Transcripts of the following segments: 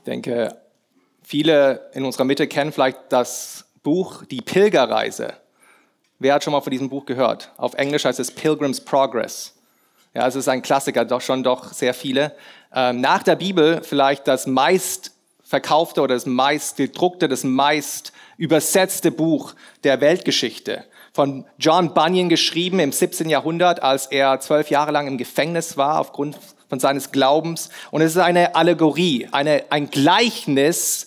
Ich denke, viele in unserer Mitte kennen vielleicht das Buch Die Pilgerreise. Wer hat schon mal von diesem Buch gehört? Auf Englisch heißt es Pilgrim's Progress. Ja, es ist ein Klassiker, doch schon doch sehr viele. Ähm, nach der Bibel vielleicht das meist verkaufte oder das meist gedruckte, das meist übersetzte Buch der Weltgeschichte. Von John Bunyan geschrieben im 17. Jahrhundert, als er zwölf Jahre lang im Gefängnis war aufgrund von seines Glaubens. Und es ist eine Allegorie, eine, ein Gleichnis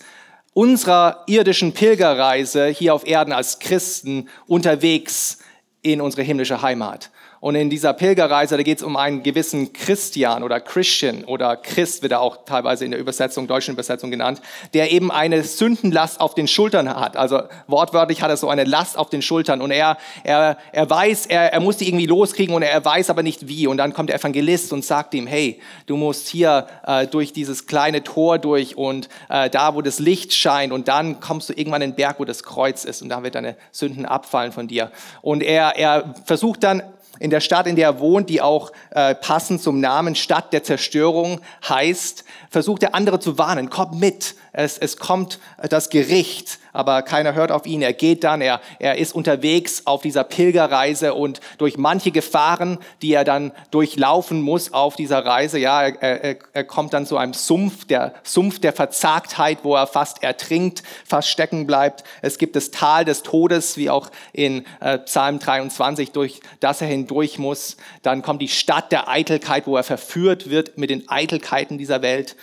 unserer irdischen Pilgerreise hier auf Erden als Christen unterwegs in unsere himmlische Heimat. Und in dieser Pilgerreise, da geht es um einen gewissen Christian oder Christian oder Christ wird er auch teilweise in der Übersetzung, deutschen Übersetzung genannt, der eben eine Sündenlast auf den Schultern hat. Also wortwörtlich hat er so eine Last auf den Schultern und er, er, er weiß, er, er muss die irgendwie loskriegen und er weiß aber nicht wie. Und dann kommt der Evangelist und sagt ihm, hey, du musst hier äh, durch dieses kleine Tor durch und äh, da, wo das Licht scheint und dann kommst du irgendwann in den Berg, wo das Kreuz ist und da wird deine Sünden abfallen von dir. Und er, er versucht dann in der Stadt, in der er wohnt, die auch äh, passend zum Namen Stadt der Zerstörung heißt, versucht er andere zu warnen, kommt mit, es, es kommt das Gericht, aber keiner hört auf ihn. Er geht dann, er, er ist unterwegs auf dieser Pilgerreise und durch manche Gefahren, die er dann durchlaufen muss auf dieser Reise, ja, er, er, er kommt dann zu einem Sumpf, der Sumpf der Verzagtheit, wo er fast ertrinkt, fast stecken bleibt. Es gibt das Tal des Todes, wie auch in äh, Psalm 23, durch das er hindurch muss. Dann kommt die Stadt der Eitelkeit, wo er verführt wird mit den Eitelkeiten dieser Welt.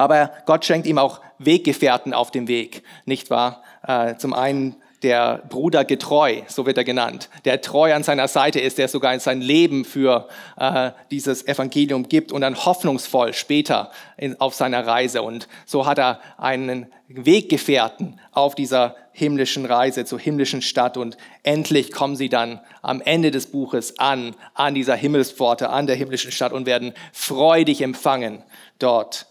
Aber Gott schenkt ihm auch Weggefährten auf dem Weg, nicht wahr? Äh, zum einen der Bruder getreu, so wird er genannt, der treu an seiner Seite ist, der sogar sein Leben für äh, dieses Evangelium gibt und dann hoffnungsvoll später in, auf seiner Reise. Und so hat er einen Weggefährten auf dieser himmlischen Reise zur himmlischen Stadt und endlich kommen sie dann am Ende des Buches an, an dieser Himmelspforte, an der himmlischen Stadt und werden freudig empfangen dort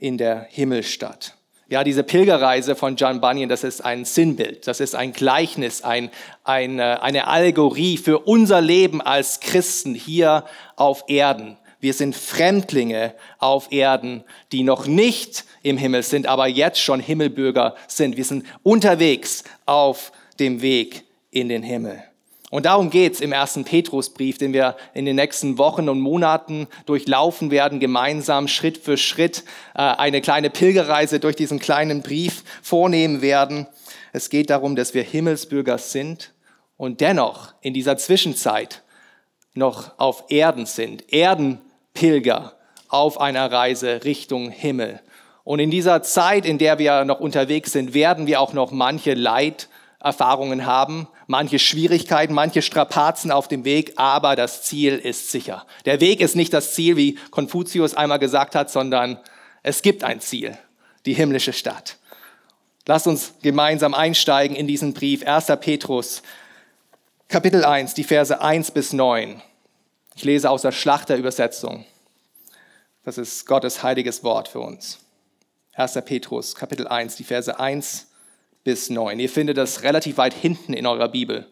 in der Himmelstadt. Ja, diese Pilgerreise von John Bunyan, das ist ein Sinnbild, das ist ein Gleichnis, ein, eine, eine Allegorie für unser Leben als Christen hier auf Erden. Wir sind Fremdlinge auf Erden, die noch nicht im Himmel sind, aber jetzt schon Himmelbürger sind. Wir sind unterwegs auf dem Weg in den Himmel. Und darum geht's im ersten Petrusbrief, den wir in den nächsten Wochen und Monaten durchlaufen werden, gemeinsam Schritt für Schritt äh, eine kleine Pilgerreise durch diesen kleinen Brief vornehmen werden. Es geht darum, dass wir Himmelsbürger sind und dennoch in dieser Zwischenzeit noch auf Erden sind, Erdenpilger auf einer Reise Richtung Himmel. Und in dieser Zeit, in der wir noch unterwegs sind, werden wir auch noch manche Leid Erfahrungen haben, manche Schwierigkeiten, manche Strapazen auf dem Weg, aber das Ziel ist sicher. Der Weg ist nicht das Ziel, wie Konfuzius einmal gesagt hat, sondern es gibt ein Ziel, die himmlische Stadt. Lasst uns gemeinsam einsteigen in diesen Brief, 1. Petrus, Kapitel 1, die Verse 1 bis 9. Ich lese aus der Schlachterübersetzung. Das ist Gottes heiliges Wort für uns. 1. Petrus, Kapitel 1, die Verse 1 bis 9. Ihr findet das relativ weit hinten in eurer Bibel,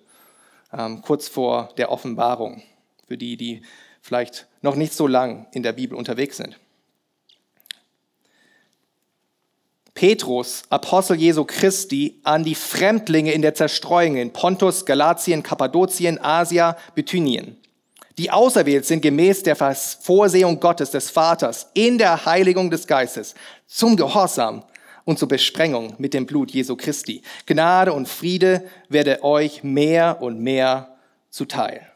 ähm, kurz vor der Offenbarung, für die, die vielleicht noch nicht so lang in der Bibel unterwegs sind. Petrus, Apostel Jesu Christi, an die Fremdlinge in der Zerstreuung in Pontus, Galatien, Kappadokien, Asia, Bithynien, die auserwählt sind gemäß der Vorsehung Gottes, des Vaters, in der Heiligung des Geistes, zum Gehorsam und zur Besprengung mit dem Blut Jesu Christi. Gnade und Friede werde euch mehr und mehr zuteil.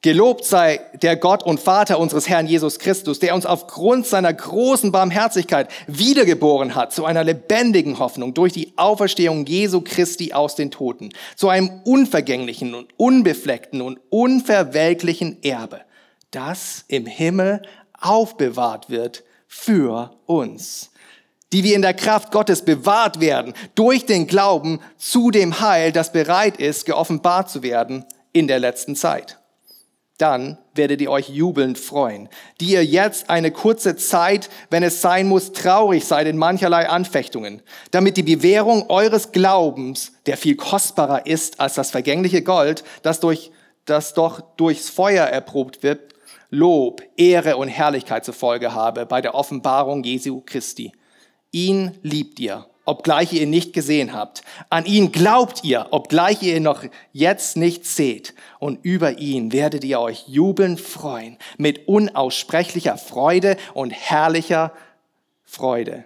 Gelobt sei der Gott und Vater unseres Herrn Jesus Christus, der uns aufgrund seiner großen Barmherzigkeit wiedergeboren hat zu einer lebendigen Hoffnung durch die Auferstehung Jesu Christi aus den Toten, zu einem unvergänglichen und unbefleckten und unverwelklichen Erbe, das im Himmel aufbewahrt wird für uns die wir in der Kraft Gottes bewahrt werden, durch den Glauben zu dem Heil, das bereit ist, geoffenbart zu werden in der letzten Zeit. Dann werdet ihr euch jubelnd freuen, die ihr jetzt eine kurze Zeit, wenn es sein muss, traurig seid in mancherlei Anfechtungen, damit die Bewährung eures Glaubens, der viel kostbarer ist als das vergängliche Gold, das durch, das doch durchs Feuer erprobt wird, Lob, Ehre und Herrlichkeit zur Folge habe bei der Offenbarung Jesu Christi. Ihn liebt ihr, obgleich ihr ihn nicht gesehen habt. An ihn glaubt ihr, obgleich ihr ihn noch jetzt nicht seht. Und über ihn werdet ihr euch jubeln freuen, mit unaussprechlicher Freude und herrlicher Freude,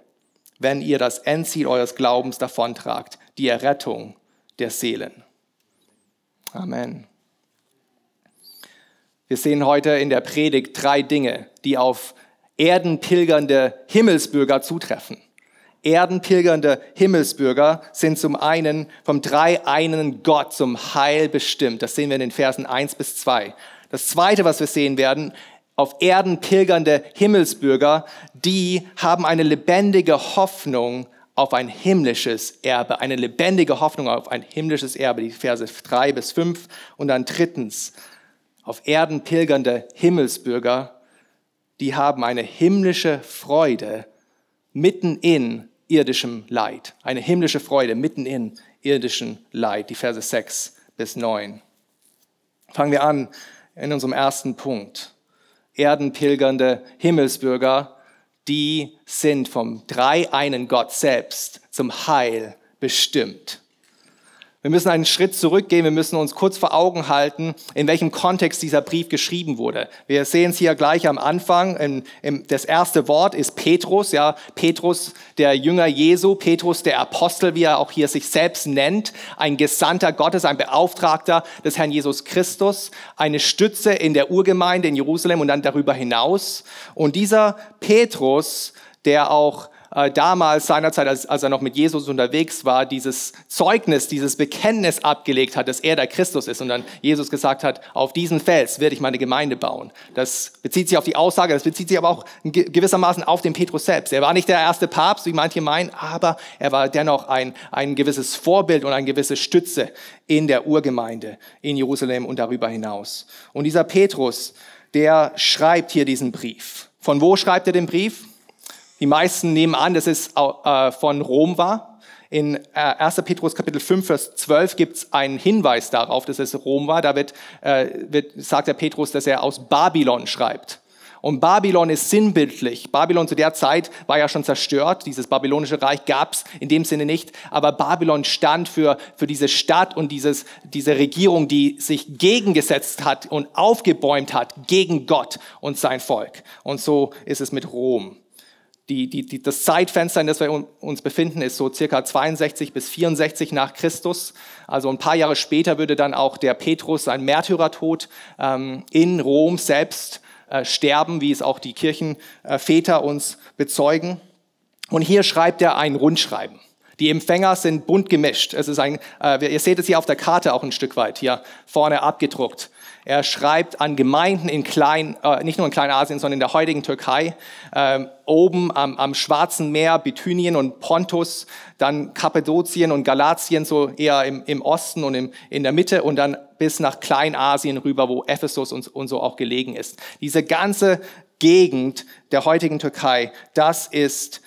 wenn ihr das Endziel eures Glaubens davontragt, die Errettung der Seelen. Amen. Wir sehen heute in der Predigt drei Dinge, die auf erdenpilgernde Himmelsbürger zutreffen. Erdenpilgernde Himmelsbürger sind zum einen vom dreieinen Gott zum Heil bestimmt. Das sehen wir in den Versen 1 bis 2. Das zweite, was wir sehen werden, auf Erden pilgernde Himmelsbürger, die haben eine lebendige Hoffnung auf ein himmlisches Erbe, eine lebendige Hoffnung auf ein himmlisches Erbe, die Verse 3 bis 5. Und dann drittens, auf Erden pilgernde Himmelsbürger, die haben eine himmlische Freude mitten in irdischem Leid. Eine himmlische Freude mitten in irdischem Leid. Die Verse 6 bis 9. Fangen wir an in unserem ersten Punkt. Erdenpilgernde Himmelsbürger, die sind vom dreieinen Gott selbst zum Heil bestimmt. Wir müssen einen Schritt zurückgehen, wir müssen uns kurz vor Augen halten, in welchem Kontext dieser Brief geschrieben wurde. Wir sehen es hier gleich am Anfang. In, in, das erste Wort ist Petrus, ja, Petrus, der Jünger Jesu, Petrus, der Apostel, wie er auch hier sich selbst nennt, ein Gesandter Gottes, ein Beauftragter des Herrn Jesus Christus, eine Stütze in der Urgemeinde in Jerusalem und dann darüber hinaus. Und dieser Petrus, der auch äh, damals seinerzeit, als, als er noch mit Jesus unterwegs war, dieses Zeugnis, dieses Bekenntnis abgelegt hat, dass er der Christus ist und dann Jesus gesagt hat, auf diesen Fels werde ich meine Gemeinde bauen. Das bezieht sich auf die Aussage, das bezieht sich aber auch gewissermaßen auf den Petrus selbst. Er war nicht der erste Papst, wie manche meinen, aber er war dennoch ein, ein gewisses Vorbild und eine gewisse Stütze in der Urgemeinde in Jerusalem und darüber hinaus. Und dieser Petrus, der schreibt hier diesen Brief. Von wo schreibt er den Brief? Die meisten nehmen an, dass es äh, von Rom war. In 1. Äh, Petrus Kapitel 5, Vers 12 gibt es einen Hinweis darauf, dass es Rom war. Da wird, äh, wird, sagt der Petrus, dass er aus Babylon schreibt. Und Babylon ist sinnbildlich. Babylon zu der Zeit war ja schon zerstört. Dieses babylonische Reich gab es in dem Sinne nicht. Aber Babylon stand für, für diese Stadt und dieses, diese Regierung, die sich gegengesetzt hat und aufgebäumt hat gegen Gott und sein Volk. Und so ist es mit Rom die, die, die, das Zeitfenster, in das wir uns befinden, ist so circa 62 bis 64 nach Christus. Also ein paar Jahre später würde dann auch der Petrus sein Märtyrertod ähm, in Rom selbst äh, sterben, wie es auch die Kirchenväter uns bezeugen. Und hier schreibt er ein Rundschreiben. Die Empfänger sind bunt gemischt. Es ist ein, äh, ihr seht es hier auf der Karte auch ein Stück weit hier vorne abgedruckt. Er schreibt an Gemeinden in Klein, äh, nicht nur in Kleinasien, sondern in der heutigen Türkei, äh, oben am, am Schwarzen Meer, Bithynien und Pontus, dann Kappadokien und Galatien, so eher im, im Osten und im, in der Mitte und dann bis nach Kleinasien rüber, wo Ephesus und, und so auch gelegen ist. Diese ganze Gegend der heutigen Türkei, das ist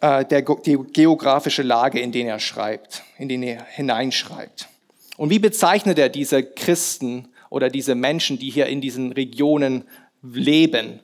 äh, der, die geografische Lage, in den er schreibt, in den er hineinschreibt. Und wie bezeichnet er diese Christen oder diese Menschen, die hier in diesen Regionen leben.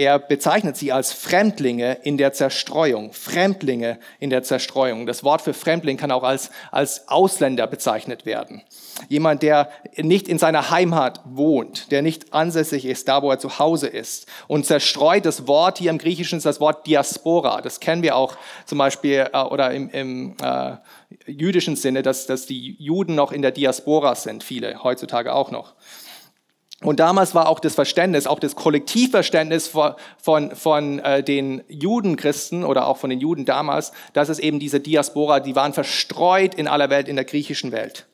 Er bezeichnet sie als Fremdlinge in der Zerstreuung. Fremdlinge in der Zerstreuung. Das Wort für Fremdling kann auch als, als Ausländer bezeichnet werden. Jemand, der nicht in seiner Heimat wohnt, der nicht ansässig ist, da wo er zu Hause ist. Und zerstreut, das Wort hier im Griechischen ist das Wort Diaspora. Das kennen wir auch zum Beispiel äh, oder im, im äh, jüdischen Sinne, dass, dass die Juden noch in der Diaspora sind, viele, heutzutage auch noch. Und damals war auch das Verständnis, auch das Kollektivverständnis von, von, von äh, den Judenchristen oder auch von den Juden damals, dass es eben diese Diaspora, die waren verstreut in aller Welt, in der griechischen Welt.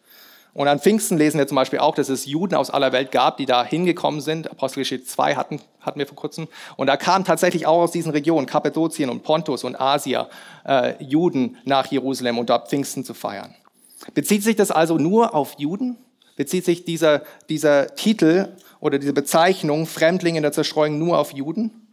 Und an Pfingsten lesen wir zum Beispiel auch, dass es Juden aus aller Welt gab, die da hingekommen sind. Apostelgeschichte 2 hatten, hatten wir vor kurzem. Und da kamen tatsächlich auch aus diesen Regionen, Kappadokien und Pontus und Asia, äh, Juden nach Jerusalem, um dort Pfingsten zu feiern. Bezieht sich das also nur auf Juden? Bezieht sich dieser, dieser Titel oder diese Bezeichnung Fremdling in der Zerstreuung nur auf Juden?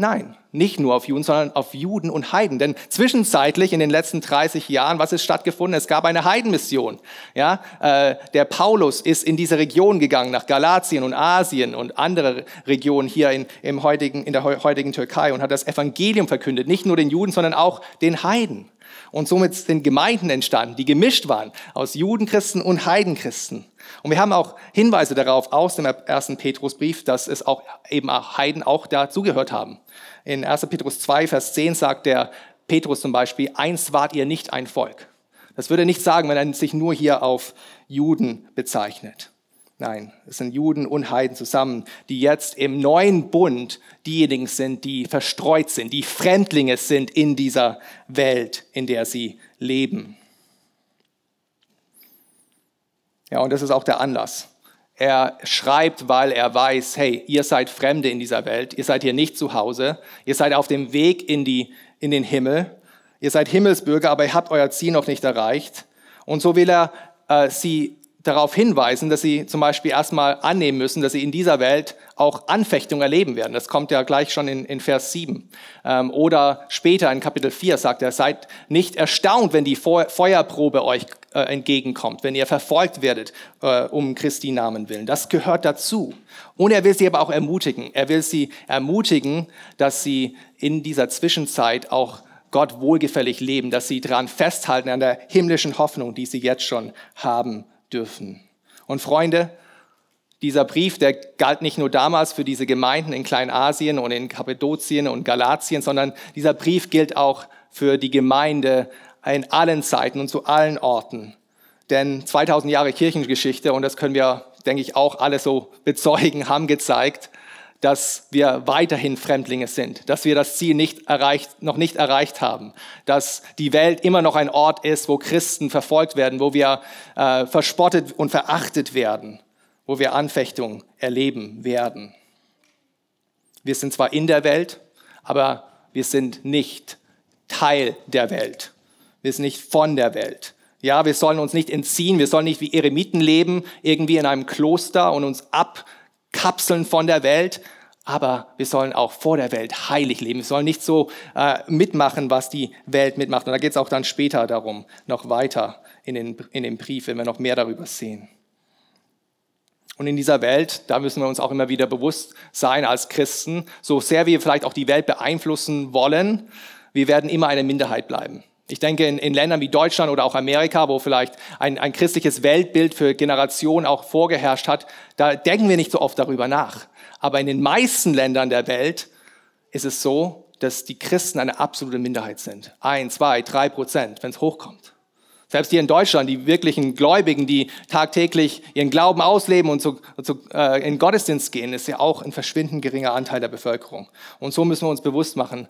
Nein, nicht nur auf Juden, sondern auf Juden und Heiden. Denn zwischenzeitlich in den letzten 30 Jahren, was ist stattgefunden? Es gab eine Heidenmission. Ja, äh, der Paulus ist in diese Region gegangen, nach Galatien und Asien und andere Regionen hier in, im heutigen, in der heutigen Türkei und hat das Evangelium verkündet. Nicht nur den Juden, sondern auch den Heiden. Und somit sind Gemeinden entstanden, die gemischt waren aus Judenchristen und Heidenchristen. Und wir haben auch Hinweise darauf aus dem ersten Petrusbrief, dass es auch eben Heiden auch dazugehört haben. In 1. Petrus 2, Vers 10 sagt der Petrus zum Beispiel, einst wart ihr nicht ein Volk. Das würde er nicht sagen, wenn er sich nur hier auf Juden bezeichnet. Nein, es sind Juden und Heiden zusammen, die jetzt im neuen Bund diejenigen sind, die verstreut sind, die Fremdlinge sind in dieser Welt, in der sie leben. Ja, und das ist auch der Anlass. Er schreibt, weil er weiß, hey, ihr seid Fremde in dieser Welt, ihr seid hier nicht zu Hause, ihr seid auf dem Weg in, die, in den Himmel, ihr seid Himmelsbürger, aber ihr habt euer Ziel noch nicht erreicht. Und so will er äh, sie darauf hinweisen, dass sie zum Beispiel erstmal annehmen müssen, dass sie in dieser Welt auch Anfechtung erleben werden. Das kommt ja gleich schon in, in Vers 7. Ähm, oder später in Kapitel 4 sagt er, seid nicht erstaunt, wenn die Feuerprobe euch äh, entgegenkommt, wenn ihr verfolgt werdet äh, um Christi Namen willen. Das gehört dazu. Und er will sie aber auch ermutigen. Er will sie ermutigen, dass sie in dieser Zwischenzeit auch Gott wohlgefällig leben, dass sie daran festhalten an der himmlischen Hoffnung, die sie jetzt schon haben dürfen. Und Freunde, dieser Brief, der galt nicht nur damals für diese Gemeinden in Kleinasien und in Kappadokien und Galatien, sondern dieser Brief gilt auch für die Gemeinde in allen Zeiten und zu allen Orten. Denn 2000 Jahre Kirchengeschichte, und das können wir, denke ich, auch alle so bezeugen, haben gezeigt, dass wir weiterhin Fremdlinge sind, dass wir das Ziel nicht erreicht, noch nicht erreicht haben, dass die Welt immer noch ein Ort ist, wo Christen verfolgt werden, wo wir äh, verspottet und verachtet werden, wo wir Anfechtung erleben werden. Wir sind zwar in der Welt, aber wir sind nicht Teil der Welt. Wir sind nicht von der Welt. Ja, wir sollen uns nicht entziehen, wir sollen nicht wie Eremiten leben, irgendwie in einem Kloster und uns ab kapseln von der Welt, aber wir sollen auch vor der Welt heilig leben. Wir sollen nicht so äh, mitmachen, was die Welt mitmacht. Und da geht es auch dann später darum, noch weiter in den, in den Brief, wenn wir noch mehr darüber sehen. Und in dieser Welt, da müssen wir uns auch immer wieder bewusst sein als Christen, so sehr wir vielleicht auch die Welt beeinflussen wollen, wir werden immer eine Minderheit bleiben. Ich denke, in, in, Ländern wie Deutschland oder auch Amerika, wo vielleicht ein, ein christliches Weltbild für Generationen auch vorgeherrscht hat, da denken wir nicht so oft darüber nach. Aber in den meisten Ländern der Welt ist es so, dass die Christen eine absolute Minderheit sind. Ein, zwei, drei Prozent, wenn es hochkommt. Selbst hier in Deutschland, die wirklichen Gläubigen, die tagtäglich ihren Glauben ausleben und zu, zu, äh, in Gottesdienst gehen, ist ja auch ein verschwindend geringer Anteil der Bevölkerung. Und so müssen wir uns bewusst machen,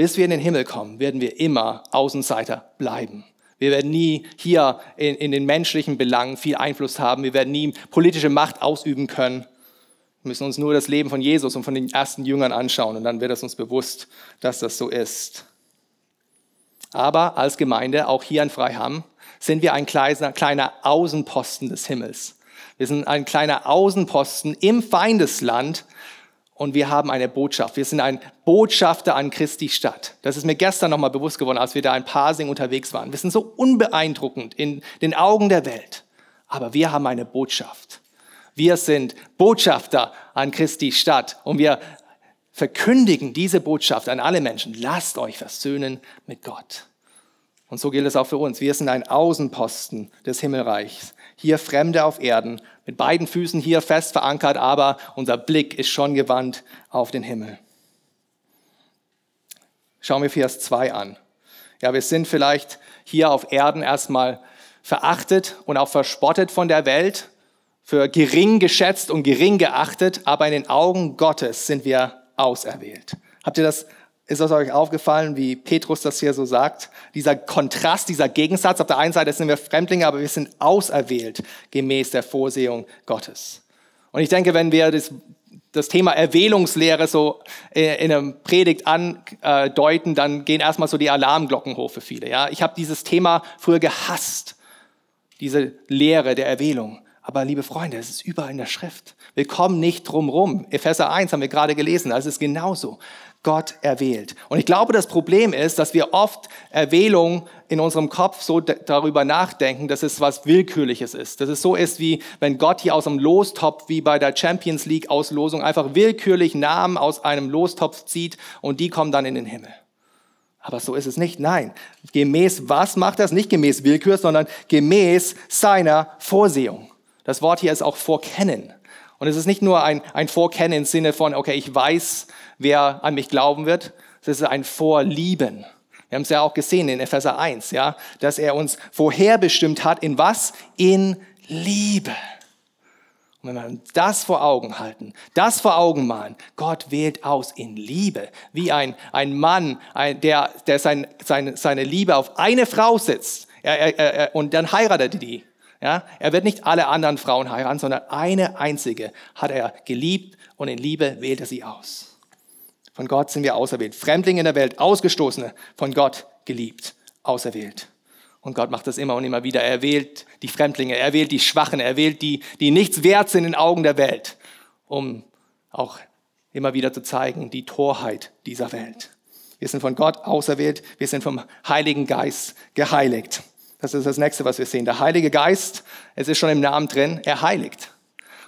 bis wir in den Himmel kommen, werden wir immer Außenseiter bleiben. Wir werden nie hier in, in, den menschlichen Belangen viel Einfluss haben. Wir werden nie politische Macht ausüben können. Wir müssen uns nur das Leben von Jesus und von den ersten Jüngern anschauen und dann wird es uns bewusst, dass das so ist. Aber als Gemeinde, auch hier in Freiham, sind wir ein kleiner, kleiner Außenposten des Himmels. Wir sind ein kleiner Außenposten im Feindesland, und wir haben eine Botschaft. Wir sind ein Botschafter an Christi Stadt. Das ist mir gestern nochmal bewusst geworden, als wir da in Pasing unterwegs waren. Wir sind so unbeeindruckend in den Augen der Welt. Aber wir haben eine Botschaft. Wir sind Botschafter an Christi Stadt und wir verkündigen diese Botschaft an alle Menschen. Lasst euch versöhnen mit Gott. Und so gilt es auch für uns. Wir sind ein Außenposten des Himmelreichs. Hier Fremde auf Erden mit beiden Füßen hier fest verankert, aber unser Blick ist schon gewandt auf den Himmel. Schauen wir Vers 2 an. Ja, wir sind vielleicht hier auf Erden erstmal verachtet und auch verspottet von der Welt, für gering geschätzt und gering geachtet, aber in den Augen Gottes sind wir auserwählt. Habt ihr das ist das euch aufgefallen, wie Petrus das hier so sagt? Dieser Kontrast, dieser Gegensatz. Auf der einen Seite sind wir Fremdlinge, aber wir sind auserwählt gemäß der Vorsehung Gottes. Und ich denke, wenn wir das, das Thema Erwählungslehre so in einer Predigt andeuten, dann gehen erstmal so die Alarmglocken hoch für viele. Ja, ich habe dieses Thema früher gehasst, diese Lehre der Erwählung. Aber liebe Freunde, es ist überall in der Schrift. Wir kommen nicht drum rum. Epheser 1 haben wir gerade gelesen, das ist genauso. Gott erwählt. Und ich glaube, das Problem ist, dass wir oft Erwählung in unserem Kopf so darüber nachdenken, dass es was Willkürliches ist. Dass es so ist, wie wenn Gott hier aus einem Lostopf, wie bei der Champions League Auslosung, einfach willkürlich Namen aus einem Lostopf zieht und die kommen dann in den Himmel. Aber so ist es nicht. Nein. Gemäß was macht das? Nicht gemäß Willkür, sondern gemäß seiner Vorsehung. Das Wort hier ist auch vorkennen. Und es ist nicht nur ein, ein Vorkennen im Sinne von, okay, ich weiß, wer an mich glauben wird. Es ist ein Vorlieben. Wir haben es ja auch gesehen in Epheser 1, ja, dass er uns vorherbestimmt hat in was? In Liebe. Und wenn wir das vor Augen halten, das vor Augen malen, Gott wählt aus in Liebe, wie ein, ein Mann, ein, der, der sein, seine, seine Liebe auf eine Frau setzt er, er, er, und dann heiratet die. Ja, er wird nicht alle anderen Frauen heiraten, sondern eine einzige hat er geliebt und in Liebe wählt er sie aus. Von Gott sind wir auserwählt. Fremdlinge in der Welt, Ausgestoßene, von Gott geliebt, auserwählt. Und Gott macht das immer und immer wieder. Er wählt die Fremdlinge, er wählt die Schwachen, er wählt die, die nichts wert sind in den Augen der Welt, um auch immer wieder zu zeigen, die Torheit dieser Welt. Wir sind von Gott auserwählt, wir sind vom Heiligen Geist geheiligt. Das ist das nächste, was wir sehen. Der Heilige Geist, es ist schon im Namen drin, er heiligt.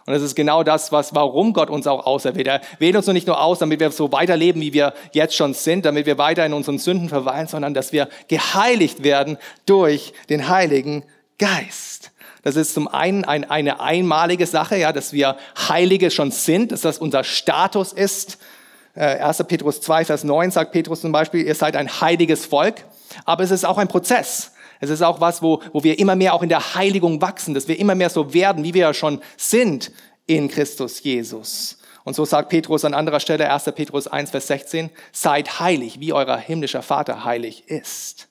Und das ist genau das, was, warum Gott uns auch auserwählt. Er wählt uns nicht nur aus, damit wir so weiterleben, wie wir jetzt schon sind, damit wir weiter in unseren Sünden verweilen, sondern dass wir geheiligt werden durch den Heiligen Geist. Das ist zum einen ein, eine einmalige Sache, ja, dass wir Heilige schon sind, dass das unser Status ist. 1. Äh, Petrus 2, Vers 9 sagt Petrus zum Beispiel, ihr seid ein heiliges Volk. Aber es ist auch ein Prozess. Es ist auch was, wo, wo wir immer mehr auch in der Heiligung wachsen, dass wir immer mehr so werden, wie wir ja schon sind in Christus Jesus. Und so sagt Petrus an anderer Stelle, 1. Petrus 1, Vers 16, seid heilig, wie euer himmlischer Vater heilig ist.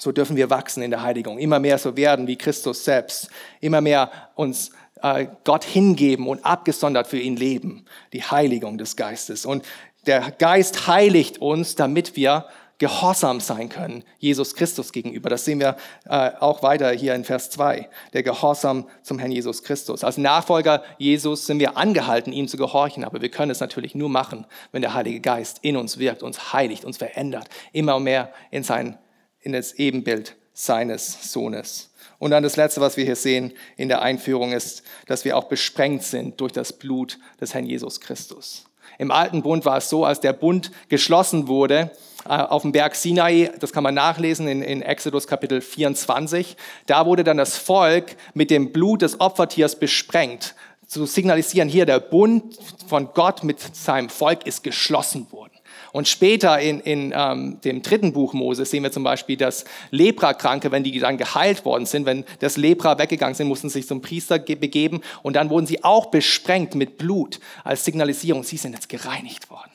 So dürfen wir wachsen in der Heiligung, immer mehr so werden wie Christus selbst, immer mehr uns äh, Gott hingeben und abgesondert für ihn leben, die Heiligung des Geistes. Und der Geist heiligt uns, damit wir gehorsam sein können, Jesus Christus gegenüber. Das sehen wir äh, auch weiter hier in Vers 2, der Gehorsam zum Herrn Jesus Christus. Als Nachfolger Jesus sind wir angehalten, ihm zu gehorchen, aber wir können es natürlich nur machen, wenn der Heilige Geist in uns wirkt, uns heiligt, uns verändert, immer mehr in, sein, in das Ebenbild seines Sohnes. Und dann das Letzte, was wir hier sehen in der Einführung, ist, dass wir auch besprengt sind durch das Blut des Herrn Jesus Christus. Im alten Bund war es so, als der Bund geschlossen wurde, auf dem Berg Sinai, das kann man nachlesen in, in Exodus Kapitel 24, da wurde dann das Volk mit dem Blut des Opfertiers besprengt, zu signalisieren, hier der Bund von Gott mit seinem Volk ist geschlossen worden. Und später in, in ähm, dem dritten Buch Moses sehen wir zum Beispiel, dass Leprakranke, wenn die dann geheilt worden sind, wenn das Lepra weggegangen sind, mussten sich zum Priester begeben und dann wurden sie auch besprengt mit Blut als Signalisierung, sie sind jetzt gereinigt worden.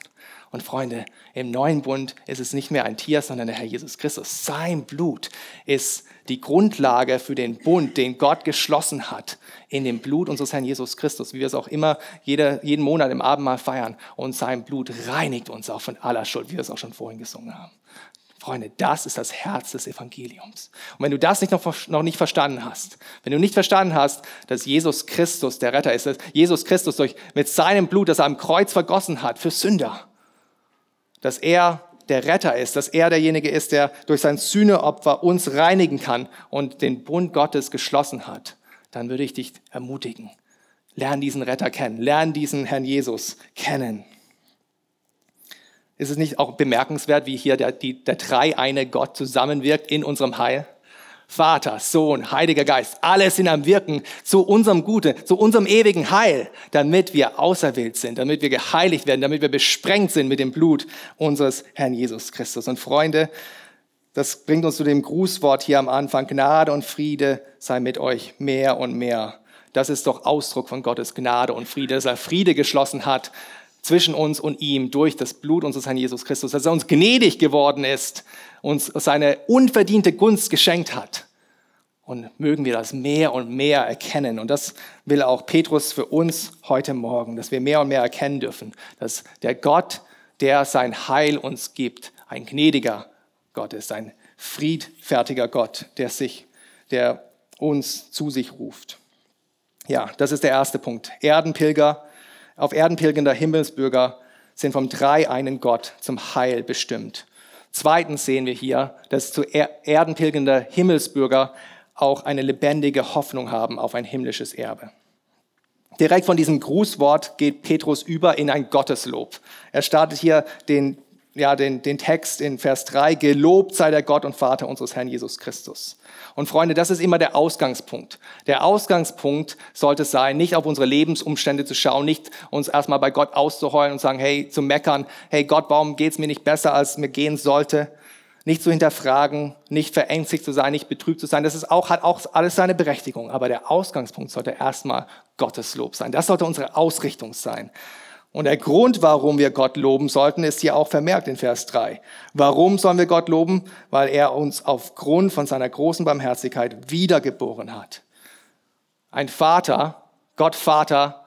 Und Freunde, im neuen Bund ist es nicht mehr ein Tier, sondern der Herr Jesus Christus. Sein Blut ist die Grundlage für den Bund, den Gott geschlossen hat in dem Blut unseres Herrn Jesus Christus, wie wir es auch immer jede, jeden Monat im Abendmahl feiern. Und sein Blut reinigt uns auch von aller Schuld, wie wir es auch schon vorhin gesungen haben. Freunde, das ist das Herz des Evangeliums. Und wenn du das nicht noch, noch nicht verstanden hast, wenn du nicht verstanden hast, dass Jesus Christus der Retter ist, dass Jesus Christus durch, mit seinem Blut, das er am Kreuz vergossen hat, für Sünder, dass er der Retter ist, dass er derjenige ist, der durch sein Sühneopfer uns reinigen kann und den Bund Gottes geschlossen hat, dann würde ich dich ermutigen. Lern diesen Retter kennen, lern diesen Herrn Jesus kennen. Ist es nicht auch bemerkenswert, wie hier der, die, der dreieine Gott zusammenwirkt in unserem Heil? Vater, Sohn, Heiliger Geist, alle sind am Wirken zu unserem Gute, zu unserem ewigen Heil, damit wir auserwählt sind, damit wir geheiligt werden, damit wir besprengt sind mit dem Blut unseres Herrn Jesus Christus. Und Freunde, das bringt uns zu dem Grußwort hier am Anfang. Gnade und Friede sei mit euch mehr und mehr. Das ist doch Ausdruck von Gottes Gnade und Friede, dass er Friede geschlossen hat zwischen uns und ihm durch das Blut unseres Herrn Jesus Christus, dass er uns gnädig geworden ist, uns seine unverdiente Gunst geschenkt hat. Und mögen wir das mehr und mehr erkennen. Und das will auch Petrus für uns heute Morgen, dass wir mehr und mehr erkennen dürfen, dass der Gott, der sein Heil uns gibt, ein gnädiger Gott ist, ein friedfertiger Gott, der sich, der uns zu sich ruft. Ja, das ist der erste Punkt. Erdenpilger, auf Erden pilgernder Himmelsbürger sind vom dreieinen Gott zum Heil bestimmt. Zweitens sehen wir hier, dass zu Erden pilgernde Himmelsbürger auch eine lebendige Hoffnung haben auf ein himmlisches Erbe. Direkt von diesem Grußwort geht Petrus über in ein Gotteslob. Er startet hier den, ja, den, den Text in Vers 3, Gelobt sei der Gott und Vater unseres Herrn Jesus Christus. Und Freunde, das ist immer der Ausgangspunkt. Der Ausgangspunkt sollte sein, nicht auf unsere Lebensumstände zu schauen, nicht uns erstmal bei Gott auszuheulen und sagen, hey, zu meckern, hey Gott, warum geht's mir nicht besser, als mir gehen sollte? Nicht zu hinterfragen, nicht verängstigt zu sein, nicht betrübt zu sein. Das ist auch, hat auch alles seine Berechtigung. Aber der Ausgangspunkt sollte erstmal Gottes Lob sein. Das sollte unsere Ausrichtung sein. Und der Grund, warum wir Gott loben sollten, ist hier auch vermerkt in Vers 3. Warum sollen wir Gott loben? Weil er uns aufgrund von seiner großen Barmherzigkeit wiedergeboren hat. Ein Vater, Gott Vater,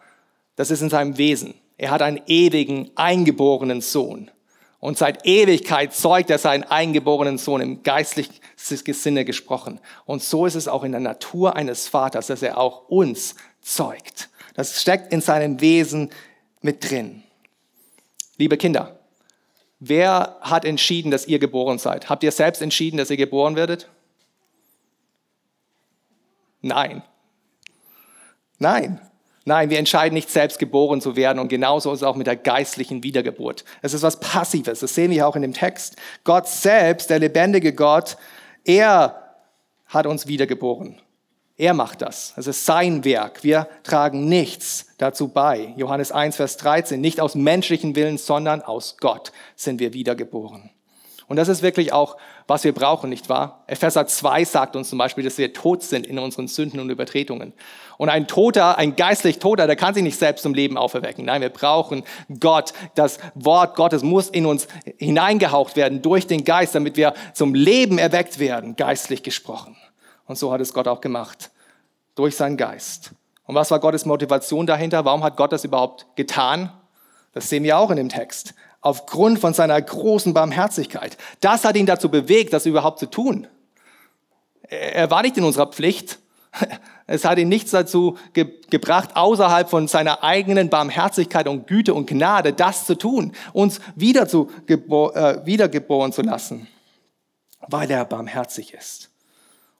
das ist in seinem Wesen. Er hat einen ewigen, eingeborenen Sohn. Und seit Ewigkeit zeugt er seinen eingeborenen Sohn im geistlichen Sinne gesprochen. Und so ist es auch in der Natur eines Vaters, dass er auch uns zeugt. Das steckt in seinem Wesen mit drin. Liebe Kinder, wer hat entschieden, dass ihr geboren seid? Habt ihr selbst entschieden, dass ihr geboren werdet? Nein. Nein. Nein, wir entscheiden nicht selbst geboren zu werden und genauso ist es auch mit der geistlichen Wiedergeburt. Es ist was Passives, das sehen wir auch in dem Text. Gott selbst, der lebendige Gott, er hat uns wiedergeboren. Er macht das. Es ist sein Werk. Wir tragen nichts dazu bei. Johannes 1, Vers 13. Nicht aus menschlichen Willen, sondern aus Gott sind wir wiedergeboren. Und das ist wirklich auch, was wir brauchen, nicht wahr? Epheser 2 sagt uns zum Beispiel, dass wir tot sind in unseren Sünden und Übertretungen. Und ein Toter, ein geistlich Toter, der kann sich nicht selbst zum Leben auferwecken. Nein, wir brauchen Gott. Das Wort Gottes muss in uns hineingehaucht werden durch den Geist, damit wir zum Leben erweckt werden, geistlich gesprochen. Und so hat es Gott auch gemacht, durch seinen Geist. Und was war Gottes Motivation dahinter? Warum hat Gott das überhaupt getan? Das sehen wir auch in dem Text. Aufgrund von seiner großen Barmherzigkeit. Das hat ihn dazu bewegt, das überhaupt zu tun. Er war nicht in unserer Pflicht. Es hat ihn nichts dazu ge gebracht, außerhalb von seiner eigenen Barmherzigkeit und Güte und Gnade das zu tun, uns wieder zu äh, wiedergeboren zu lassen, weil er barmherzig ist.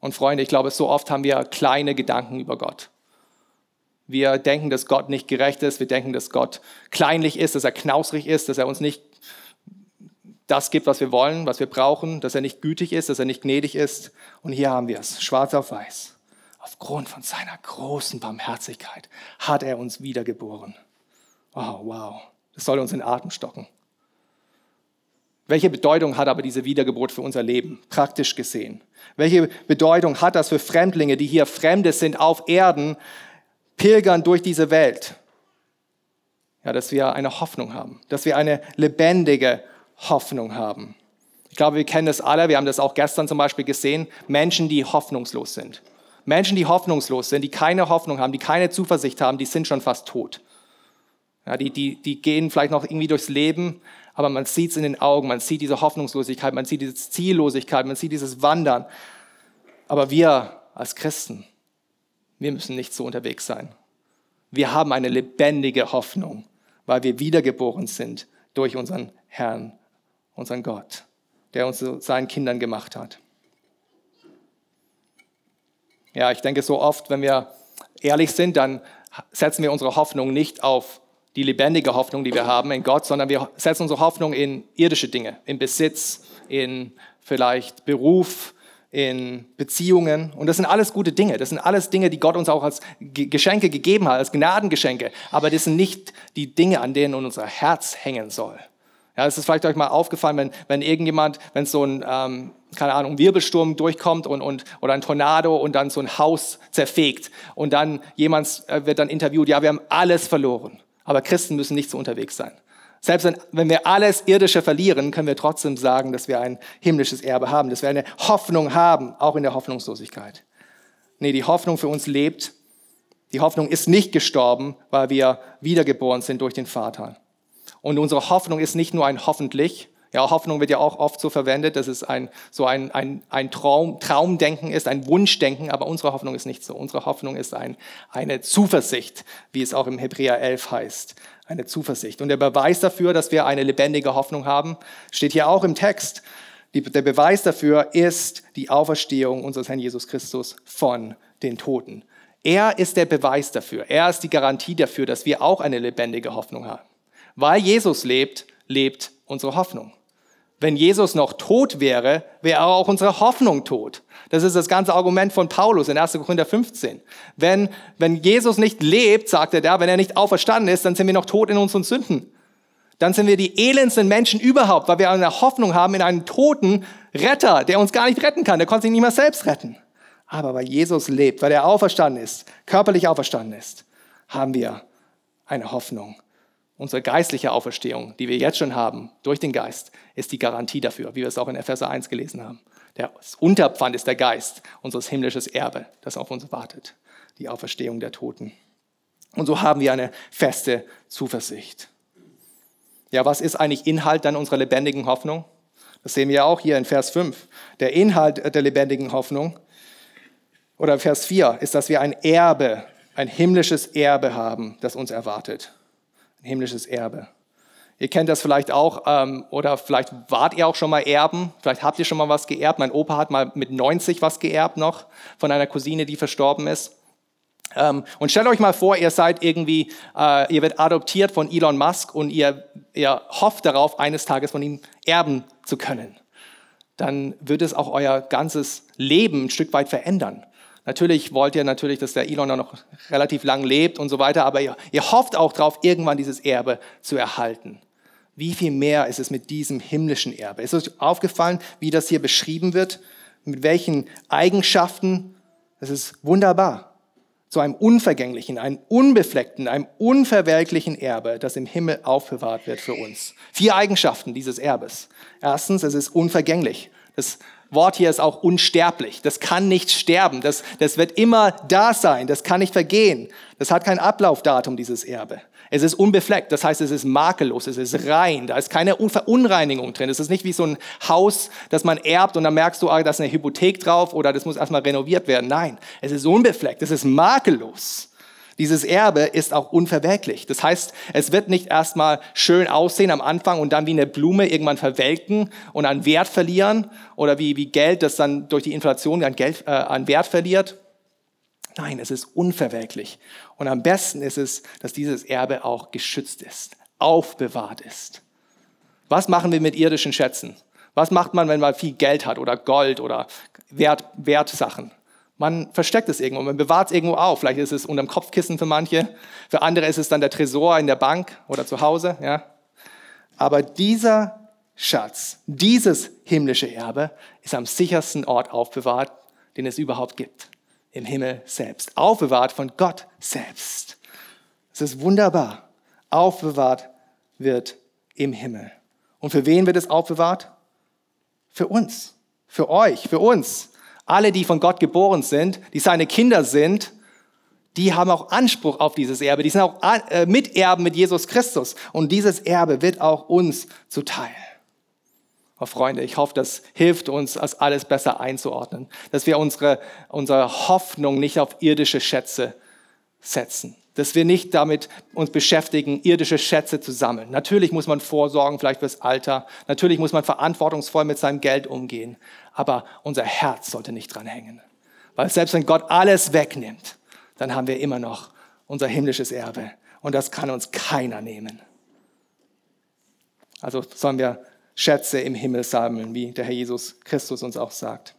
Und Freunde, ich glaube, so oft haben wir kleine Gedanken über Gott. Wir denken, dass Gott nicht gerecht ist. Wir denken, dass Gott kleinlich ist, dass er knausrig ist, dass er uns nicht das gibt, was wir wollen, was wir brauchen, dass er nicht gütig ist, dass er nicht gnädig ist. Und hier haben wir es, schwarz auf weiß. Aufgrund von seiner großen Barmherzigkeit hat er uns wiedergeboren. Oh, wow. Das soll uns in Atem stocken. Welche Bedeutung hat aber diese Wiedergeburt für unser Leben, praktisch gesehen? Welche Bedeutung hat das für Fremdlinge, die hier Fremde sind auf Erden, pilgern durch diese Welt? Ja, dass wir eine Hoffnung haben, dass wir eine lebendige Hoffnung haben. Ich glaube, wir kennen das alle, wir haben das auch gestern zum Beispiel gesehen, Menschen, die hoffnungslos sind. Menschen, die hoffnungslos sind, die keine Hoffnung haben, die keine Zuversicht haben, die sind schon fast tot. Ja, die, die, die gehen vielleicht noch irgendwie durchs Leben, aber man sieht es in den Augen, man sieht diese Hoffnungslosigkeit, man sieht diese Ziellosigkeit, man sieht dieses Wandern. Aber wir als Christen, wir müssen nicht so unterwegs sein. Wir haben eine lebendige Hoffnung, weil wir wiedergeboren sind durch unseren Herrn, unseren Gott, der uns zu seinen Kindern gemacht hat. Ja, ich denke, so oft, wenn wir ehrlich sind, dann setzen wir unsere Hoffnung nicht auf die lebendige Hoffnung, die wir haben in Gott, sondern wir setzen unsere Hoffnung in irdische Dinge, in Besitz, in vielleicht Beruf, in Beziehungen. Und das sind alles gute Dinge. Das sind alles Dinge, die Gott uns auch als Geschenke gegeben hat, als Gnadengeschenke. Aber das sind nicht die Dinge, an denen unser Herz hängen soll. Ja, es ist vielleicht euch mal aufgefallen, wenn, wenn irgendjemand, wenn so ein, ähm, keine Ahnung, Wirbelsturm durchkommt und, und, oder ein Tornado und dann so ein Haus zerfegt und dann jemand äh, wird dann interviewt, ja, wir haben alles verloren. Aber Christen müssen nicht so unterwegs sein. Selbst wenn, wir alles Irdische verlieren, können wir trotzdem sagen, dass wir ein himmlisches Erbe haben, dass wir eine Hoffnung haben, auch in der Hoffnungslosigkeit. Nee, die Hoffnung für uns lebt. Die Hoffnung ist nicht gestorben, weil wir wiedergeboren sind durch den Vater. Und unsere Hoffnung ist nicht nur ein hoffentlich, Ja, Hoffnung wird ja auch oft so verwendet, dass es ein, so ein, ein, ein Traum, Traumdenken ist, ein Wunschdenken, aber unsere Hoffnung ist nicht so. Unsere Hoffnung ist ein, eine Zuversicht, wie es auch im Hebräer 11 heißt. Eine Zuversicht. Und der Beweis dafür, dass wir eine lebendige Hoffnung haben, steht hier auch im Text. Die, der Beweis dafür ist die Auferstehung unseres Herrn Jesus Christus von den Toten. Er ist der Beweis dafür. Er ist die Garantie dafür, dass wir auch eine lebendige Hoffnung haben. Weil Jesus lebt, lebt unsere Hoffnung. Wenn Jesus noch tot wäre, wäre auch unsere Hoffnung tot. Das ist das ganze Argument von Paulus in 1. Korinther 15. Wenn, wenn Jesus nicht lebt, sagt er da, wenn er nicht auferstanden ist, dann sind wir noch tot in unseren Sünden. Dann sind wir die elendsten Menschen überhaupt, weil wir eine Hoffnung haben in einen toten Retter, der uns gar nicht retten kann. Der konnte sich nicht mehr selbst retten. Aber weil Jesus lebt, weil er auferstanden ist, körperlich auferstanden ist, haben wir eine Hoffnung Unsere geistliche Auferstehung, die wir jetzt schon haben, durch den Geist, ist die Garantie dafür, wie wir es auch in Epheser 1 gelesen haben. Das Unterpfand ist der Geist, unseres himmlisches Erbe, das auf uns wartet, die Auferstehung der Toten. Und so haben wir eine feste Zuversicht. Ja, was ist eigentlich Inhalt dann unserer lebendigen Hoffnung? Das sehen wir auch hier in Vers 5. Der Inhalt der lebendigen Hoffnung oder Vers 4 ist, dass wir ein Erbe, ein himmlisches Erbe haben, das uns erwartet himmlisches Erbe. Ihr kennt das vielleicht auch, ähm, oder vielleicht wart ihr auch schon mal Erben, vielleicht habt ihr schon mal was geerbt. Mein Opa hat mal mit 90 was geerbt noch von einer Cousine, die verstorben ist. Ähm, und stellt euch mal vor, ihr seid irgendwie, äh, ihr werdet adoptiert von Elon Musk und ihr, ihr hofft darauf, eines Tages von ihm erben zu können. Dann wird es auch euer ganzes Leben ein Stück weit verändern. Natürlich wollt ihr natürlich, dass der Elon noch relativ lang lebt und so weiter, aber ihr, ihr hofft auch darauf, irgendwann dieses Erbe zu erhalten. Wie viel mehr ist es mit diesem himmlischen Erbe? Ist euch aufgefallen, wie das hier beschrieben wird? Mit welchen Eigenschaften? Es ist wunderbar. Zu einem unvergänglichen, einem unbefleckten, einem unverwelklichen Erbe, das im Himmel aufbewahrt wird für uns. Vier Eigenschaften dieses Erbes. Erstens, es ist unvergänglich. Das Wort hier ist auch unsterblich. Das kann nicht sterben. Das, das wird immer da sein. Das kann nicht vergehen. Das hat kein Ablaufdatum, dieses Erbe. Es ist unbefleckt. Das heißt, es ist makellos. Es ist rein. Da ist keine Verunreinigung drin. Es ist nicht wie so ein Haus, das man erbt und dann merkst du, ah, da ist eine Hypothek drauf oder das muss erstmal renoviert werden. Nein, es ist unbefleckt. Es ist makellos. Dieses Erbe ist auch unverwelklich. Das heißt, es wird nicht erstmal schön aussehen am Anfang und dann wie eine Blume irgendwann verwelken und an Wert verlieren oder wie, wie Geld, das dann durch die Inflation an, Geld, äh, an Wert verliert. Nein, es ist unverwelklich. Und am besten ist es, dass dieses Erbe auch geschützt ist, aufbewahrt ist. Was machen wir mit irdischen Schätzen? Was macht man, wenn man viel Geld hat oder Gold oder Wert, Wertsachen? Man versteckt es irgendwo, man bewahrt es irgendwo auf. Vielleicht ist es unter dem Kopfkissen für manche, für andere ist es dann der Tresor in der Bank oder zu Hause. Ja. Aber dieser Schatz, dieses himmlische Erbe ist am sichersten Ort aufbewahrt, den es überhaupt gibt. Im Himmel selbst. Aufbewahrt von Gott selbst. Es ist wunderbar. Aufbewahrt wird im Himmel. Und für wen wird es aufbewahrt? Für uns. Für euch, für uns. Alle, die von Gott geboren sind, die seine Kinder sind, die haben auch Anspruch auf dieses Erbe. Die sind auch äh, Miterben mit Jesus Christus. Und dieses Erbe wird auch uns zuteil. Oh Freunde, ich hoffe, das hilft uns, das alles besser einzuordnen. Dass wir unsere, unsere Hoffnung nicht auf irdische Schätze setzen. Dass wir nicht damit uns beschäftigen, irdische Schätze zu sammeln. Natürlich muss man vorsorgen, vielleicht fürs Alter. Natürlich muss man verantwortungsvoll mit seinem Geld umgehen aber unser Herz sollte nicht dran hängen. Weil selbst wenn Gott alles wegnimmt, dann haben wir immer noch unser himmlisches Erbe. Und das kann uns keiner nehmen. Also sollen wir Schätze im Himmel sammeln, wie der Herr Jesus Christus uns auch sagt.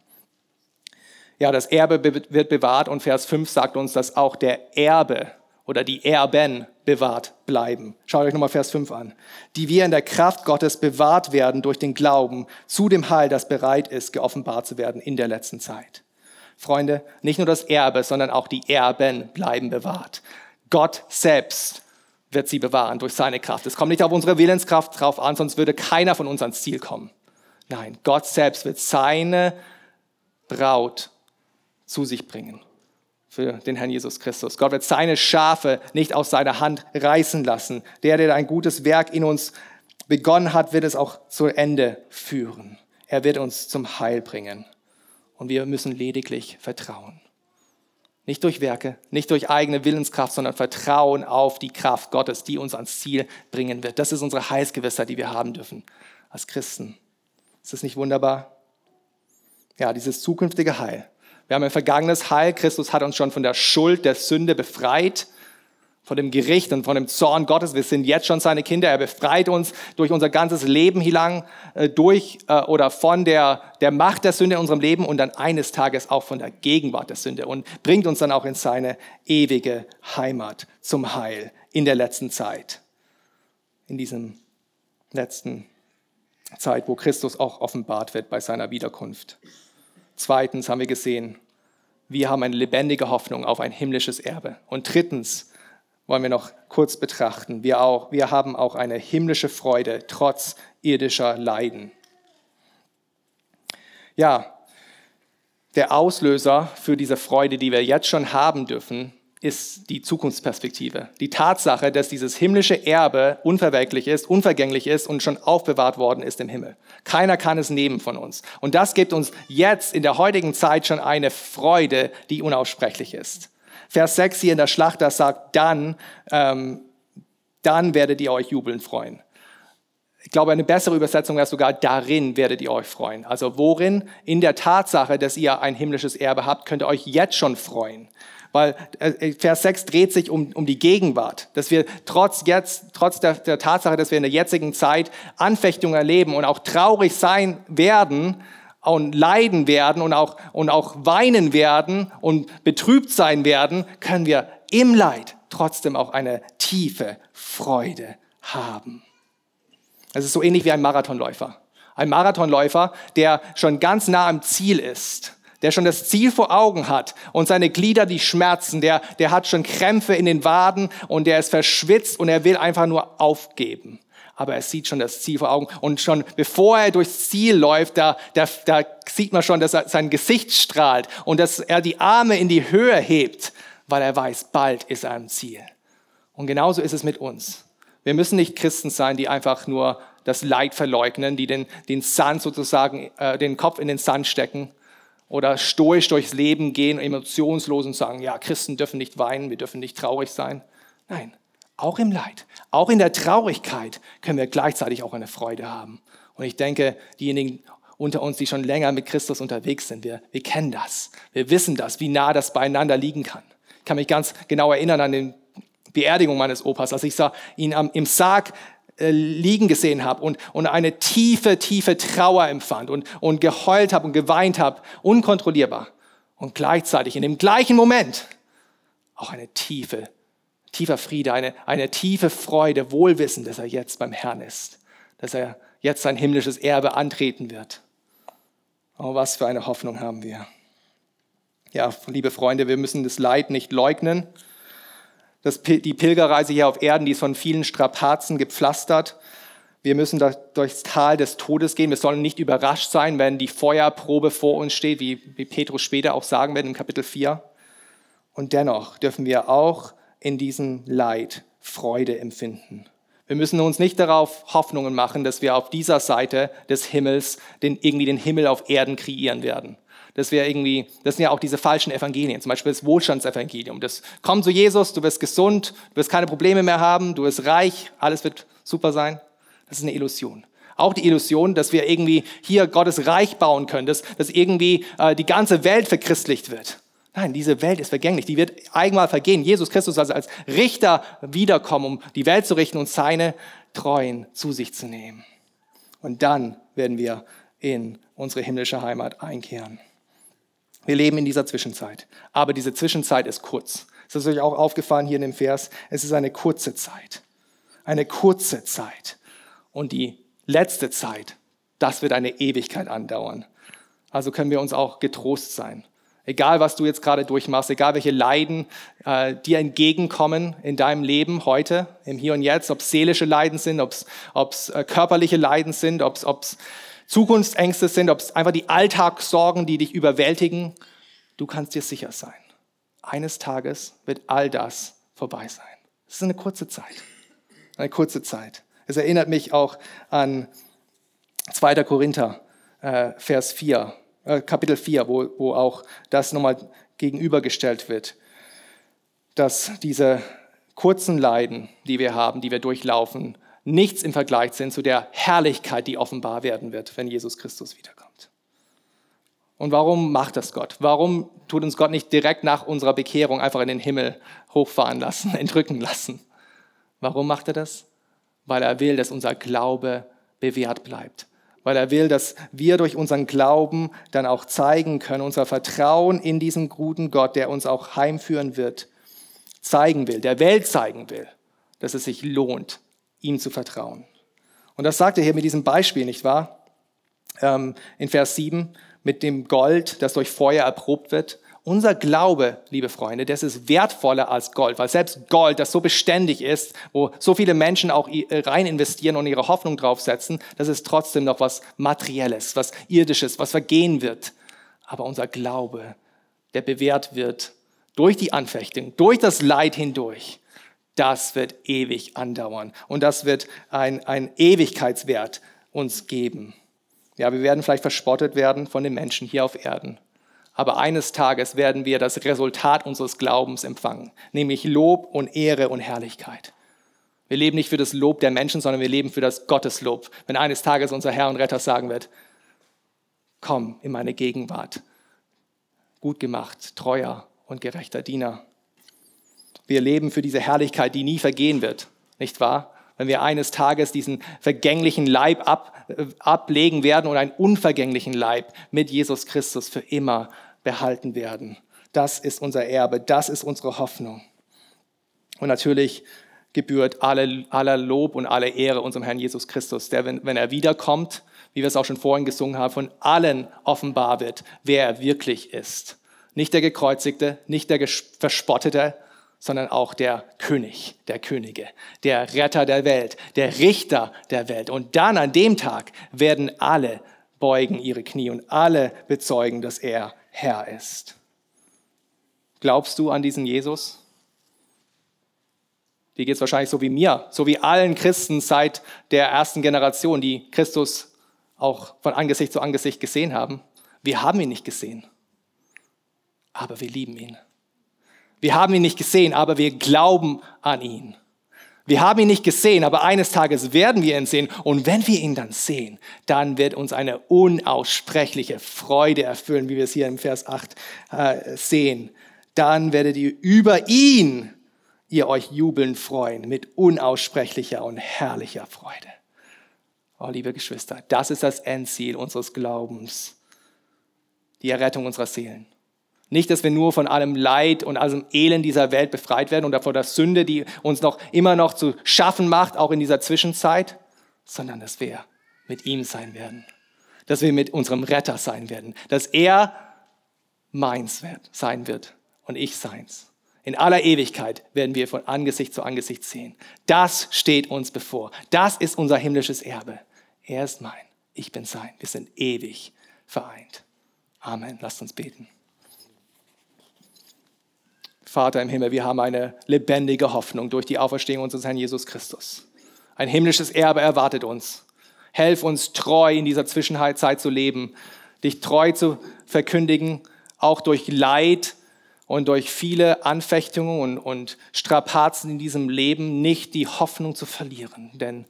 Ja, das Erbe wird bewahrt und Vers 5 sagt uns, dass auch der Erbe oder die Erben bewahrt bleiben. Schaut euch nochmal Vers 5 an. Die wir in der Kraft Gottes bewahrt werden durch den Glauben zu dem Heil, das bereit ist, geoffenbart zu werden in der letzten Zeit. Freunde, nicht nur das Erbe, sondern auch die Erben bleiben bewahrt. Gott selbst wird sie bewahren durch seine Kraft. Es kommt nicht auf unsere Willenskraft drauf an, sonst würde keiner von uns ans Ziel kommen. Nein, Gott selbst wird seine Braut zu sich bringen für den Herrn Jesus Christus. Gott wird seine Schafe nicht aus seiner Hand reißen lassen. Der, der ein gutes Werk in uns begonnen hat, wird es auch zu Ende führen. Er wird uns zum Heil bringen. Und wir müssen lediglich vertrauen. Nicht durch Werke, nicht durch eigene Willenskraft, sondern Vertrauen auf die Kraft Gottes, die uns ans Ziel bringen wird. Das ist unsere Heilsgewissheit, die wir haben dürfen als Christen. Ist das nicht wunderbar? Ja, dieses zukünftige Heil. Wir haben ein vergangenes Heil. Christus hat uns schon von der Schuld der Sünde befreit von dem Gericht und von dem Zorn Gottes. Wir sind jetzt schon seine Kinder. Er befreit uns durch unser ganzes Leben hilang, äh, durch äh, oder von der, der Macht der Sünde in unserem Leben und dann eines Tages auch von der Gegenwart der Sünde und bringt uns dann auch in seine ewige Heimat zum Heil in der letzten Zeit. In diesem letzten Zeit, wo Christus auch offenbart wird bei seiner Wiederkunft. Zweitens haben wir gesehen, wir haben eine lebendige Hoffnung auf ein himmlisches Erbe. Und drittens, wollen wir noch kurz betrachten. Wir, auch, wir haben auch eine himmlische Freude trotz irdischer Leiden. Ja, der Auslöser für diese Freude, die wir jetzt schon haben dürfen, ist die Zukunftsperspektive. Die Tatsache, dass dieses himmlische Erbe unverwelklich ist, unvergänglich ist und schon aufbewahrt worden ist im Himmel. Keiner kann es nehmen von uns. Und das gibt uns jetzt in der heutigen Zeit schon eine Freude, die unaussprechlich ist. Vers 6 hier in der Schlachter sagt, dann, ähm, dann werdet ihr euch jubeln freuen. Ich glaube, eine bessere Übersetzung wäre sogar, darin werdet ihr euch freuen. Also worin? In der Tatsache, dass ihr ein himmlisches Erbe habt, könnt ihr euch jetzt schon freuen. Weil äh, Vers 6 dreht sich um, um die Gegenwart, dass wir trotz, jetzt, trotz der, der Tatsache, dass wir in der jetzigen Zeit Anfechtungen erleben und auch traurig sein werden, und leiden werden und auch, und auch weinen werden und betrübt sein werden, können wir im Leid trotzdem auch eine tiefe Freude haben. Es ist so ähnlich wie ein Marathonläufer. Ein Marathonläufer, der schon ganz nah am Ziel ist, der schon das Ziel vor Augen hat und seine Glieder, die schmerzen, der, der hat schon Krämpfe in den Waden und der ist verschwitzt und er will einfach nur aufgeben aber er sieht schon das Ziel vor Augen. Und schon bevor er durchs Ziel läuft, da, da, da sieht man schon, dass er sein Gesicht strahlt und dass er die Arme in die Höhe hebt, weil er weiß, bald ist er am Ziel. Und genauso ist es mit uns. Wir müssen nicht Christen sein, die einfach nur das Leid verleugnen, die den, den Sand sozusagen, äh, den Kopf in den Sand stecken oder stoisch durchs Leben gehen, emotionslos und sagen, ja, Christen dürfen nicht weinen, wir dürfen nicht traurig sein. Nein, auch im Leid, auch in der Traurigkeit können wir gleichzeitig auch eine Freude haben. Und ich denke, diejenigen unter uns, die schon länger mit Christus unterwegs sind, wir, wir kennen das. Wir wissen das, wie nah das beieinander liegen kann. Ich kann mich ganz genau erinnern an die Beerdigung meines Opas, als ich ihn im Sarg liegen gesehen habe und, und eine tiefe, tiefe Trauer empfand und, und geheult habe und geweint habe, unkontrollierbar. Und gleichzeitig in dem gleichen Moment auch eine tiefe tiefer Friede, eine, eine tiefe Freude, Wohlwissen, dass er jetzt beim Herrn ist, dass er jetzt sein himmlisches Erbe antreten wird. Oh, was für eine Hoffnung haben wir. Ja, liebe Freunde, wir müssen das Leid nicht leugnen. Das, die Pilgerreise hier auf Erden, die ist von vielen Strapazen gepflastert. Wir müssen durchs Tal des Todes gehen. Wir sollen nicht überrascht sein, wenn die Feuerprobe vor uns steht, wie, wie Petrus später auch sagen wird im Kapitel 4. Und dennoch dürfen wir auch in diesem Leid Freude empfinden. Wir müssen uns nicht darauf Hoffnungen machen, dass wir auf dieser Seite des Himmels den, irgendwie den Himmel auf Erden kreieren werden. Dass wir irgendwie, das sind ja auch diese falschen Evangelien, zum Beispiel das Wohlstandsevangelium. Das kommt zu Jesus, du wirst gesund, du wirst keine Probleme mehr haben, du wirst reich, alles wird super sein. Das ist eine Illusion. Auch die Illusion, dass wir irgendwie hier Gottes Reich bauen können, dass, dass irgendwie äh, die ganze Welt verchristlicht wird. Nein, diese Welt ist vergänglich, die wird einmal vergehen. Jesus Christus also als Richter wiederkommen, um die Welt zu richten und seine Treuen zu sich zu nehmen. Und dann werden wir in unsere himmlische Heimat einkehren. Wir leben in dieser Zwischenzeit, aber diese Zwischenzeit ist kurz. Es ist euch auch aufgefallen hier in dem Vers, es ist eine kurze Zeit. Eine kurze Zeit. Und die letzte Zeit, das wird eine Ewigkeit andauern. Also können wir uns auch getrost sein. Egal, was du jetzt gerade durchmachst, egal welche Leiden äh, dir entgegenkommen in deinem Leben heute, im Hier und Jetzt, ob es seelische Leiden sind, ob es äh, körperliche Leiden sind, ob es Zukunftsängste sind, ob es einfach die Alltagssorgen, die dich überwältigen, du kannst dir sicher sein. Eines Tages wird all das vorbei sein. Es ist eine kurze Zeit. Eine kurze Zeit. Es erinnert mich auch an 2. Korinther, äh, Vers 4, äh, Kapitel 4, wo, wo auch das nochmal gegenübergestellt wird, dass diese kurzen Leiden, die wir haben, die wir durchlaufen, nichts im Vergleich sind zu der Herrlichkeit, die offenbar werden wird, wenn Jesus Christus wiederkommt. Und warum macht das Gott? Warum tut uns Gott nicht direkt nach unserer Bekehrung einfach in den Himmel hochfahren lassen, entrücken lassen? Warum macht er das? Weil er will, dass unser Glaube bewährt bleibt. Weil er will, dass wir durch unseren Glauben dann auch zeigen können, unser Vertrauen in diesen guten Gott, der uns auch heimführen wird, zeigen will, der Welt zeigen will, dass es sich lohnt, ihm zu vertrauen. Und das sagt er hier mit diesem Beispiel, nicht wahr? Ähm, in Vers 7 mit dem Gold, das durch Feuer erprobt wird. Unser Glaube, liebe Freunde, das ist wertvoller als Gold, weil selbst Gold, das so beständig ist, wo so viele Menschen auch rein investieren und ihre Hoffnung draufsetzen, das ist trotzdem noch was Materielles, was Irdisches, was vergehen wird. Aber unser Glaube, der bewährt wird durch die Anfechtung, durch das Leid hindurch, das wird ewig andauern und das wird ein, ein Ewigkeitswert uns geben. Ja, wir werden vielleicht verspottet werden von den Menschen hier auf Erden. Aber eines Tages werden wir das Resultat unseres Glaubens empfangen, nämlich Lob und Ehre und Herrlichkeit. Wir leben nicht für das Lob der Menschen, sondern wir leben für das Gotteslob. Wenn eines Tages unser Herr und Retter sagen wird, komm in meine Gegenwart, gut gemacht, treuer und gerechter Diener. Wir leben für diese Herrlichkeit, die nie vergehen wird, nicht wahr? wenn wir eines Tages diesen vergänglichen Leib ab, äh, ablegen werden und einen unvergänglichen Leib mit Jesus Christus für immer behalten werden. Das ist unser Erbe, das ist unsere Hoffnung. Und natürlich gebührt alle, aller Lob und alle Ehre unserem Herrn Jesus Christus, der, wenn, wenn er wiederkommt, wie wir es auch schon vorhin gesungen haben, von allen offenbar wird, wer er wirklich ist. Nicht der Gekreuzigte, nicht der Verspottete, sondern auch der König der Könige, der Retter der Welt, der Richter der Welt. Und dann an dem Tag werden alle beugen ihre Knie und alle bezeugen, dass er Herr ist. Glaubst du an diesen Jesus? Dir geht es wahrscheinlich so wie mir, so wie allen Christen seit der ersten Generation, die Christus auch von Angesicht zu Angesicht gesehen haben. Wir haben ihn nicht gesehen, aber wir lieben ihn. Wir haben ihn nicht gesehen, aber wir glauben an ihn. Wir haben ihn nicht gesehen, aber eines Tages werden wir ihn sehen. Und wenn wir ihn dann sehen, dann wird uns eine unaussprechliche Freude erfüllen, wie wir es hier im Vers 8 äh, sehen. Dann werdet ihr über ihn, ihr euch jubeln freuen, mit unaussprechlicher und herrlicher Freude. Oh, liebe Geschwister, das ist das Endziel unseres Glaubens, die Errettung unserer Seelen. Nicht, dass wir nur von allem Leid und allem Elend dieser Welt befreit werden und vor der Sünde, die uns noch immer noch zu schaffen macht, auch in dieser Zwischenzeit, sondern dass wir mit ihm sein werden. Dass wir mit unserem Retter sein werden. Dass er meins wird, sein wird und ich seins. In aller Ewigkeit werden wir von Angesicht zu Angesicht sehen. Das steht uns bevor. Das ist unser himmlisches Erbe. Er ist mein, ich bin sein. Wir sind ewig vereint. Amen. Lasst uns beten. Vater im Himmel, wir haben eine lebendige Hoffnung durch die Auferstehung unseres Herrn Jesus Christus. Ein himmlisches Erbe erwartet uns. Helf uns treu in dieser Zwischenzeit zu leben, dich treu zu verkündigen, auch durch Leid und durch viele Anfechtungen und, und Strapazen in diesem Leben nicht die Hoffnung zu verlieren, denn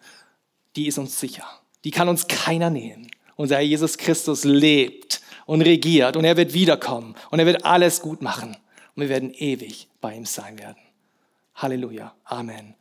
die ist uns sicher. Die kann uns keiner nehmen. Unser Herr Jesus Christus lebt und regiert und er wird wiederkommen und er wird alles gut machen und wir werden ewig bei ihm sein werden. Halleluja. Amen.